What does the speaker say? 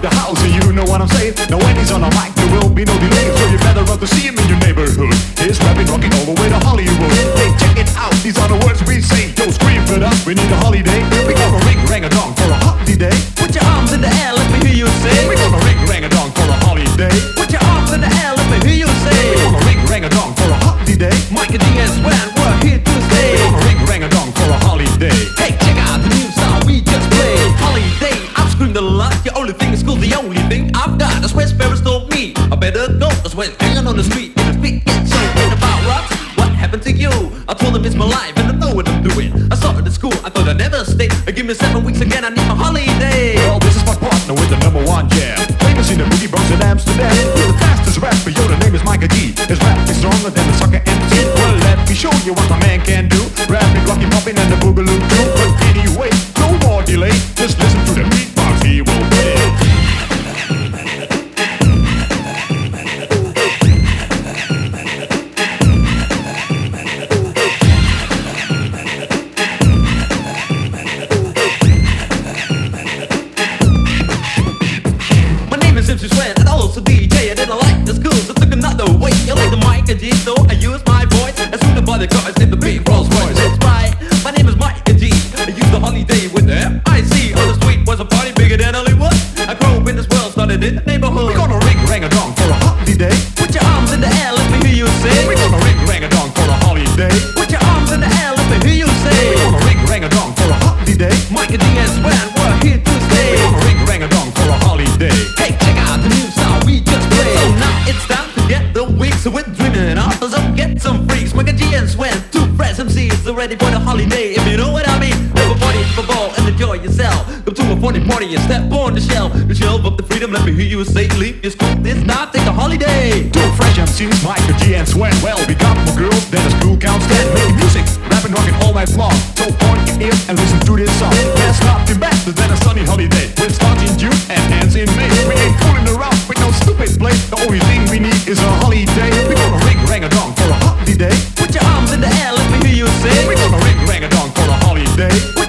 the house and you know what I'm saying. Now when he's on the mic there will be no delay So you better run to see him in your neighborhood. He's rapping, rocking all the way to Hollywood. Hey, check it out, these are the words we say. Yo, scream for us, we need a holiday. We gonna ring, rang a dong for a holiday. Put your arms in the air, only thing is cool, the only thing I've got. That's where Sparrows told me. I better go. That's when hanging on the street. In the street, get so weird about rocks. What happened to you? I told him it's my life and I know what I'm doing. I started at school, I thought I'd never stay. Give me seven weeks again, I need my holiday. Well, this is my partner with the number one jam. Famous in the boogie Bronx in Amsterdam. He's the fastest rapper, yo, the name is Miker G. His rap is stronger than the sucker MC. Well, let me show you what my man can do. And DJ. I didn't like the school, so took another way. You like the mic and G, so I use my voice. As soon as by the cars in the big Rolls Royce. That's right, my name is Miker G. I use the holiday with the M-I-C. On the street was a party bigger than Hollywood. I grew up in this world, started in the neighborhood. We gonna So we're dreaming off us up, get some freaks. Miker G and Sven, two fresh MCs, are ready for the holiday. If you know what I mean, have a party for ball and enjoy yourself. Come to a funny party and step on the shelf. The shelf of the freedom, let me hear you say, leave your school this time, take a holiday. Two fresh MCs, Miker G and Sven. Well, we got more girls than a school counts ten. Making music in the air, let me hear you sing. We're gonna ring rang a dong for the holiday.